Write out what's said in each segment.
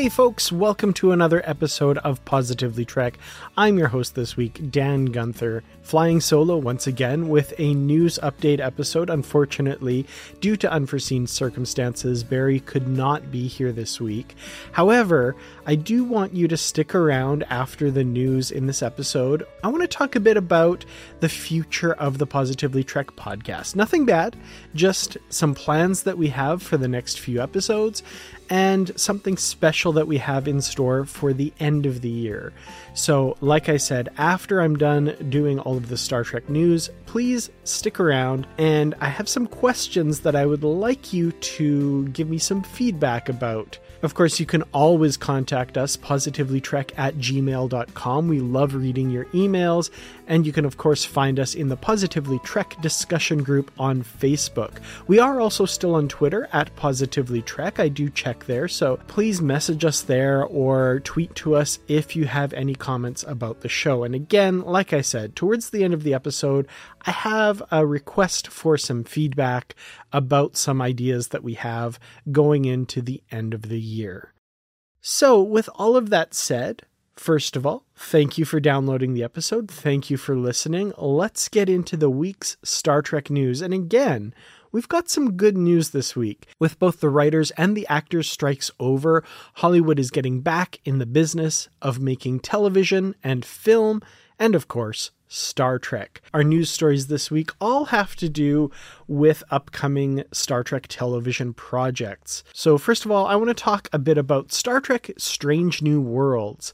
Hey folks, welcome to another episode of Positively Trek. I'm your host this week, Dan Gunther, flying solo once again with a news update episode. Unfortunately, due to unforeseen circumstances, Barry could not be here this week. However, I do want you to stick around after the news in this episode. I want to talk a bit about the future of the Positively Trek podcast. Nothing bad, just some plans that we have for the next few episodes and something special that we have in store for the end of the year. So, like I said, after I'm done doing all of the Star Trek news, please stick around and I have some questions that I would like you to give me some feedback about. Of course, you can always contact us, positivelytrek at gmail.com. We love reading your emails, and you can, of course, find us in the Positively Trek discussion group on Facebook. We are also still on Twitter at Positively Trek. I do check there, so please message us there or tweet to us if you have any comments about the show. And again, like I said, towards the end of the episode, I have a request for some feedback about some ideas that we have going into the end of the year. So, with all of that said, first of all, thank you for downloading the episode. Thank you for listening. Let's get into the week's Star Trek news. And again, we've got some good news this week. With both the writers and the actors' strikes over, Hollywood is getting back in the business of making television and film, and of course, Star Trek. Our news stories this week all have to do with upcoming Star Trek television projects. So, first of all, I want to talk a bit about Star Trek Strange New Worlds.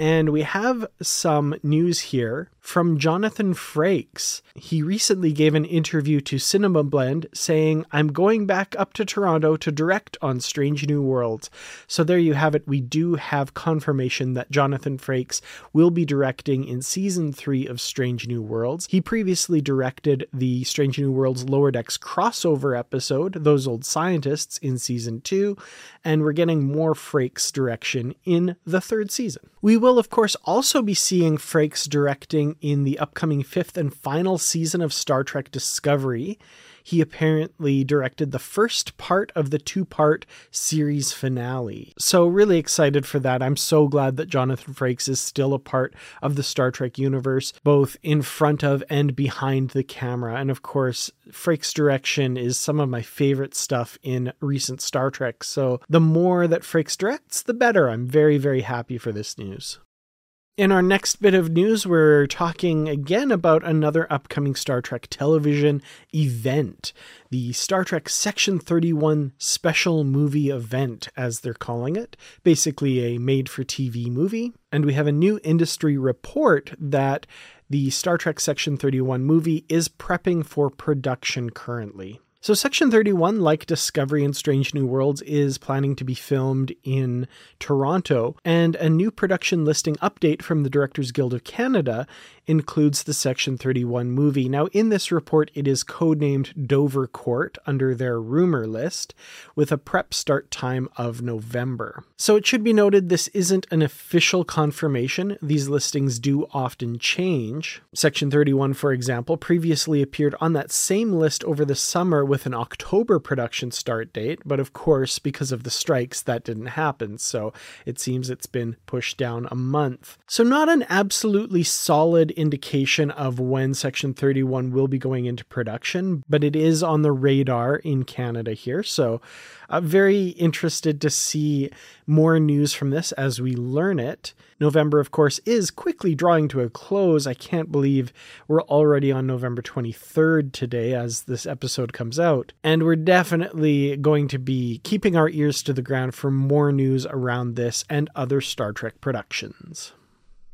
And we have some news here from Jonathan Frakes. He recently gave an interview to Cinema Blend saying, I'm going back up to Toronto to direct on Strange New Worlds. So there you have it. We do have confirmation that Jonathan Frakes will be directing in season three of Strange New Worlds. He previously directed the Strange New Worlds Lower Decks crossover episode, Those Old Scientists, in season two, and we're getting more Frakes direction in the third season. We will, of course, also be seeing Frakes directing in the upcoming fifth and final season of Star Trek Discovery. He apparently directed the first part of the two part series finale. So, really excited for that. I'm so glad that Jonathan Frakes is still a part of the Star Trek universe, both in front of and behind the camera. And of course, Frakes' direction is some of my favorite stuff in recent Star Trek. So, the more that Frakes directs, the better. I'm very, very happy for this news. In our next bit of news, we're talking again about another upcoming Star Trek television event, the Star Trek Section 31 Special Movie Event, as they're calling it, basically a made for TV movie. And we have a new industry report that the Star Trek Section 31 movie is prepping for production currently. So, Section 31, like Discovery and Strange New Worlds, is planning to be filmed in Toronto, and a new production listing update from the Directors Guild of Canada includes the Section 31 movie. Now, in this report, it is codenamed Dover Court under their rumor list, with a prep start time of November. So it should be noted this isn't an official confirmation. These listings do often change. Section 31, for example, previously appeared on that same list over the summer with an October production start date, but of course, because of the strikes, that didn't happen. So it seems it's been pushed down a month. So, not an absolutely solid indication of when Section 31 will be going into production, but it is on the radar in Canada here. So, I'm very interested to see more news from this as we learn it. November, of course, is quickly drawing to a close. I can't believe we're already on November 23rd today as this episode comes out. And we're definitely going to be keeping our ears to the ground for more news around this and other Star Trek productions.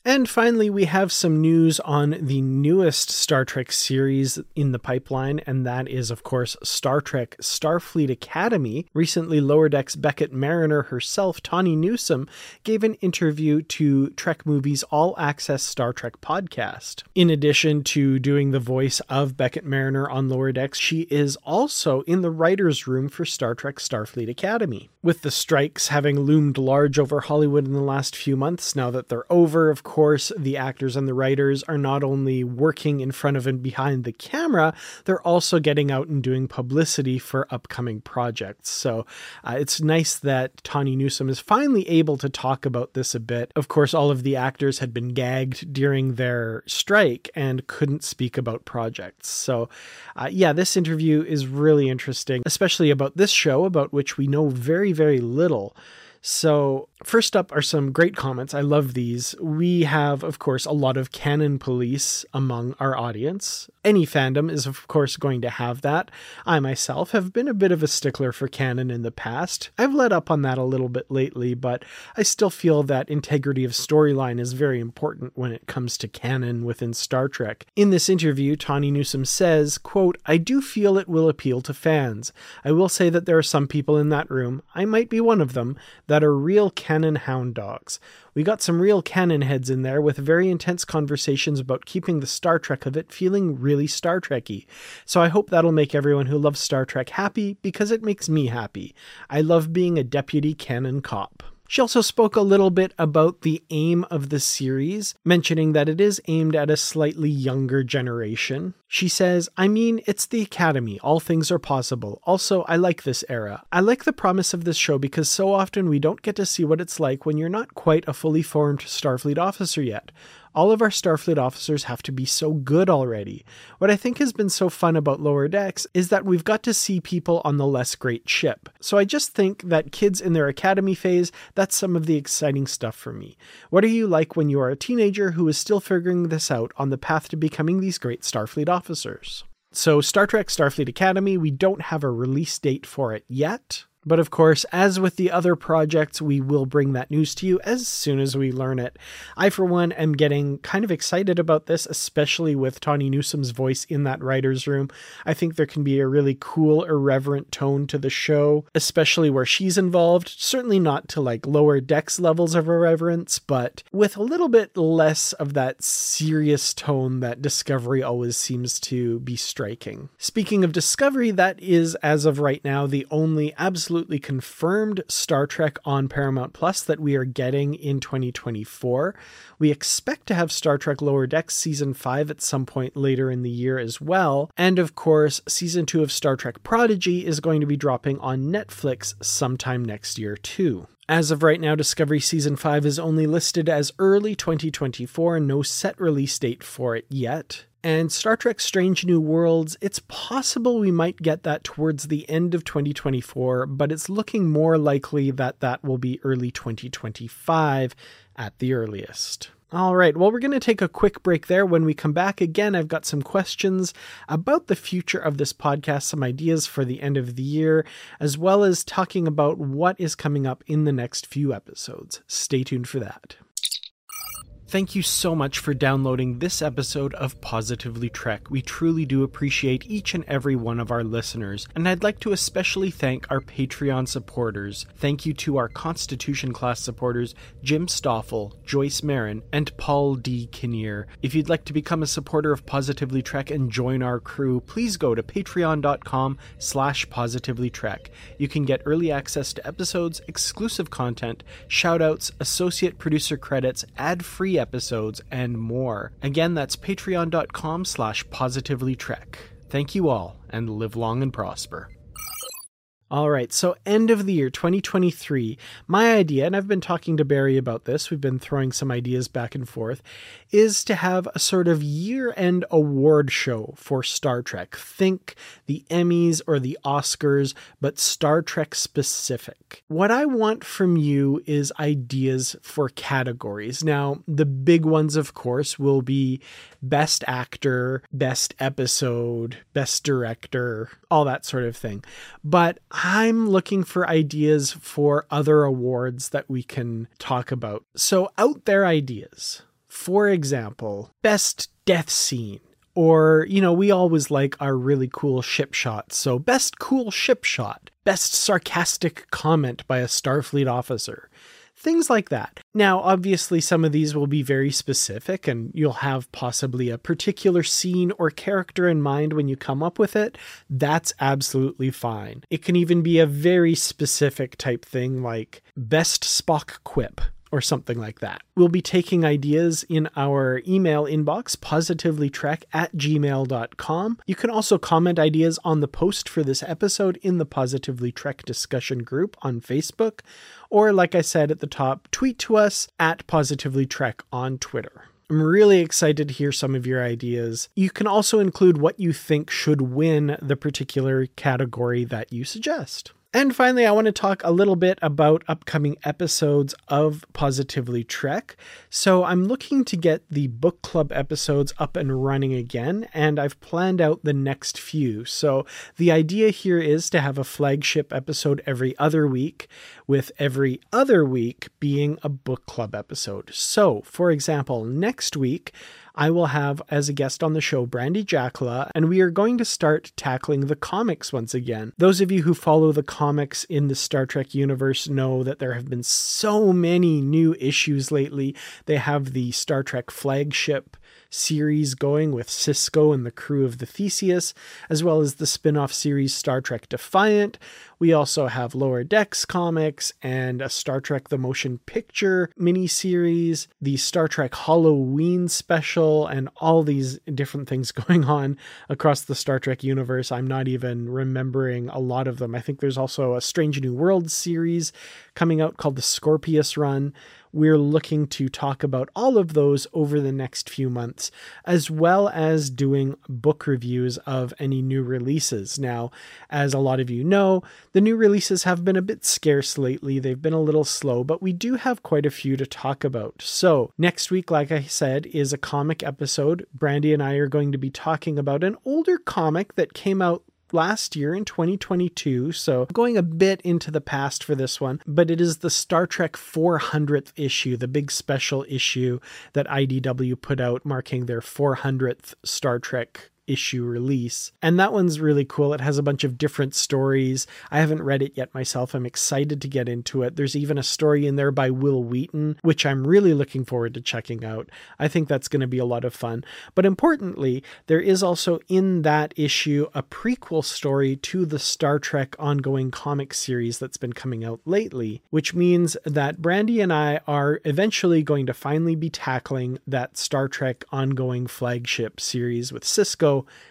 And finally, we have some news on the newest Star Trek series in the pipeline, and that is, of course, Star Trek Starfleet Academy. Recently, Lower Decks Beckett Mariner herself, Tawny Newsome, gave an interview to Trek Movies All Access Star Trek podcast. In addition to doing the voice of Beckett Mariner on Lower Decks, she is also in the writer's room for Star Trek Starfleet Academy. With the strikes having loomed large over Hollywood in the last few months, now that they're over, of course, course, the actors and the writers are not only working in front of and behind the camera, they're also getting out and doing publicity for upcoming projects. So uh, it's nice that Tawny Newsome is finally able to talk about this a bit. Of course, all of the actors had been gagged during their strike and couldn't speak about projects. So, uh, yeah, this interview is really interesting, especially about this show, about which we know very, very little. So, first up are some great comments. I love these. We have, of course, a lot of canon police among our audience. Any fandom is, of course, going to have that. I myself have been a bit of a stickler for canon in the past. I've let up on that a little bit lately, but I still feel that integrity of storyline is very important when it comes to canon within Star Trek. In this interview, Tawny Newsome says, quote, I do feel it will appeal to fans. I will say that there are some people in that room, I might be one of them, that that are real canon hound dogs. We got some real canon heads in there with very intense conversations about keeping the Star Trek of it feeling really Star Trekky. So I hope that'll make everyone who loves Star Trek happy because it makes me happy. I love being a deputy canon cop. She also spoke a little bit about the aim of the series, mentioning that it is aimed at a slightly younger generation. She says, I mean, it's the Academy. All things are possible. Also, I like this era. I like the promise of this show because so often we don't get to see what it's like when you're not quite a fully formed Starfleet officer yet all of our Starfleet officers have to be so good already. What I think has been so fun about Lower Decks is that we've got to see people on the less great ship. So I just think that kids in their academy phase, that's some of the exciting stuff for me. What are you like when you are a teenager who is still figuring this out on the path to becoming these great Starfleet officers? So, Star Trek Starfleet Academy, we don't have a release date for it yet. But of course, as with the other projects, we will bring that news to you as soon as we learn it. I, for one, am getting kind of excited about this, especially with Tawny Newsome's voice in that writer's room. I think there can be a really cool, irreverent tone to the show, especially where she's involved. Certainly not to like lower decks levels of irreverence, but with a little bit less of that serious tone that Discovery always seems to be striking. Speaking of Discovery, that is, as of right now, the only absolute absolutely confirmed Star Trek on Paramount Plus that we are getting in 2024. We expect to have Star Trek Lower Decks Season 5 at some point later in the year as well. And of course, Season 2 of Star Trek Prodigy is going to be dropping on Netflix sometime next year, too. As of right now, Discovery Season 5 is only listed as early 2024, no set release date for it yet. And Star Trek Strange New Worlds, it's possible we might get that towards the end of 2024, but it's looking more likely that that will be early 2025 at the earliest. All right, well, we're going to take a quick break there. When we come back again, I've got some questions about the future of this podcast, some ideas for the end of the year, as well as talking about what is coming up in the next few episodes. Stay tuned for that. Thank you so much for downloading this episode of Positively Trek. We truly do appreciate each and every one of our listeners, and I'd like to especially thank our Patreon supporters. Thank you to our Constitution class supporters, Jim Stoffel, Joyce Marin, and Paul D. Kinnear. If you'd like to become a supporter of Positively Trek and join our crew, please go to patreon.com slash positivelytrek. You can get early access to episodes, exclusive content, shoutouts, associate producer credits, ad-free episodes, and more. Again, that's patreon.com slash positivelytrek. Thank you all, and live long and prosper. All right, so end of the year 2023. My idea, and I've been talking to Barry about this, we've been throwing some ideas back and forth, is to have a sort of year end award show for Star Trek. Think the Emmys or the Oscars, but Star Trek specific. What I want from you is ideas for categories. Now, the big ones, of course, will be Best Actor, Best Episode, Best Director, all that sort of thing. But I'm looking for ideas for other awards that we can talk about. So, out there ideas. For example, Best Death Scene. Or, you know, we always like our really cool ship shots. So, best cool ship shot, best sarcastic comment by a Starfleet officer, things like that. Now, obviously, some of these will be very specific, and you'll have possibly a particular scene or character in mind when you come up with it. That's absolutely fine. It can even be a very specific type thing like best Spock quip or something like that. We'll be taking ideas in our email inbox, positivelytrek at gmail.com. You can also comment ideas on the post for this episode in the Positively Trek discussion group on Facebook, or like I said at the top, tweet to us at Positively Trek on Twitter. I'm really excited to hear some of your ideas. You can also include what you think should win the particular category that you suggest. And finally, I want to talk a little bit about upcoming episodes of Positively Trek. So, I'm looking to get the book club episodes up and running again, and I've planned out the next few. So, the idea here is to have a flagship episode every other week, with every other week being a book club episode. So, for example, next week, I will have as a guest on the show Brandy Jackla, and we are going to start tackling the comics once again. Those of you who follow the comics in the Star Trek universe know that there have been so many new issues lately. They have the Star Trek flagship series going with Sisko and the crew of the Theseus, as well as the spin off series Star Trek Defiant. We also have Lower Decks comics and a Star Trek The Motion Picture miniseries, the Star Trek Halloween special, and all these different things going on across the Star Trek universe. I'm not even remembering a lot of them. I think there's also a Strange New World series coming out called the Scorpius Run. We're looking to talk about all of those over the next few months, as well as doing book reviews of any new releases. Now, as a lot of you know, the new releases have been a bit scarce lately. They've been a little slow, but we do have quite a few to talk about. So, next week, like I said, is a comic episode. Brandy and I are going to be talking about an older comic that came out last year in 2022, so going a bit into the past for this one, but it is the Star Trek 400th issue, the big special issue that IDW put out marking their 400th Star Trek issue release. And that one's really cool. It has a bunch of different stories. I haven't read it yet myself. I'm excited to get into it. There's even a story in there by Wil Wheaton, which I'm really looking forward to checking out. I think that's going to be a lot of fun. But importantly, there is also in that issue a prequel story to the Star Trek ongoing comic series that's been coming out lately, which means that Brandy and I are eventually going to finally be tackling that Star Trek ongoing flagship series with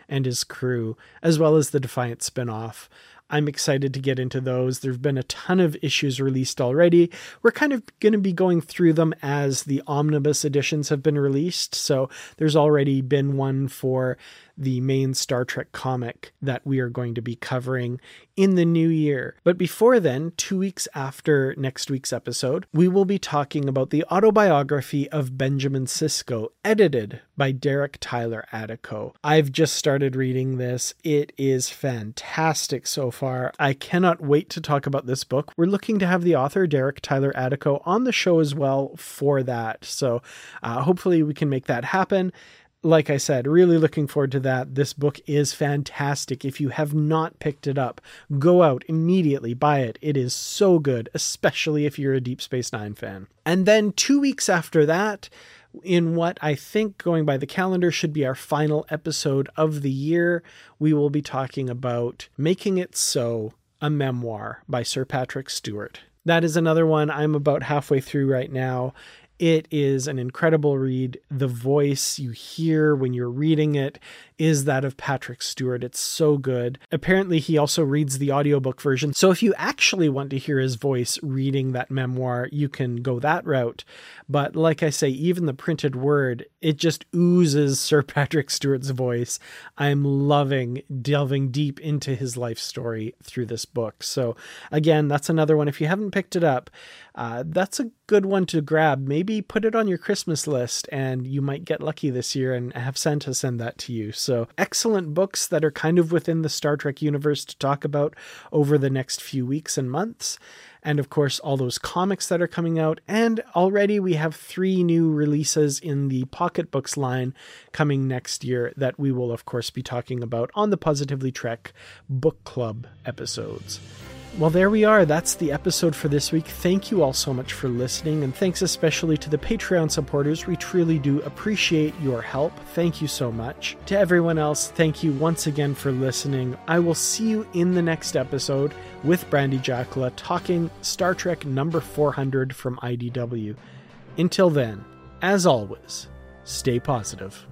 And his crew, as well as the Defiant spinoff. I'm excited to get into those. There have been a ton of issues released already. We're kind of going to be going through them as the omnibus editions have been released. So there's already been one for the main Star Trek comic that we are going to be covering in the new year. But before then, two weeks after next week's episode, we will be talking about the autobiography of Benjamin Sisko, edited by Derek Tyler Attico. I've just started reading this. It is fantastic so far. I cannot wait to talk about this book. We're looking to have the author, Derek Tyler Attico, on the show as well for that. So uh, hopefully we can make that happen like I said, really looking forward to that. This book is fantastic. If you have not picked it up, go out immediately, buy it. It is so good, especially if you're a Deep Space Nine fan. And then two weeks after that, in what I think, going by the calendar, should be our final episode of the year, we will be talking about Making It So, a memoir by Sir Patrick Stewart. That is another one I'm about halfway through right now. It is an incredible read. The voice you hear when you're reading it is that of Patrick Stewart. It's so good. Apparently, he also reads the audiobook version. So, if you actually want to hear his voice reading that memoir, you can go that route. But, like I say, even the printed word, it just oozes Sir Patrick Stewart's voice. I'm loving delving deep into his life story through this book. So, again, that's another one. If you haven't picked it up, uh, that's a good one to grab. Maybe put it on your Christmas list and you might get lucky this year and have Santa send that to you. Excellent books that are kind of within the Star Trek universe to talk about over the next few weeks and months. And of course, all those comics that are coming out. And already we have three new releases in the pocketbooks line coming next year that we will, of course, be talking about on the Positively Trek Book Club episodes. Well, there we are. That's the episode for this week. Thank you all so much for listening, and thanks especially to the Patreon supporters. We truly do appreciate your help. Thank you so much. To everyone else, thank you once again for listening. I will see you in the next episode with Brandy Jackla talking Star Trek number 400 from IDW. Until then, as always, stay positive.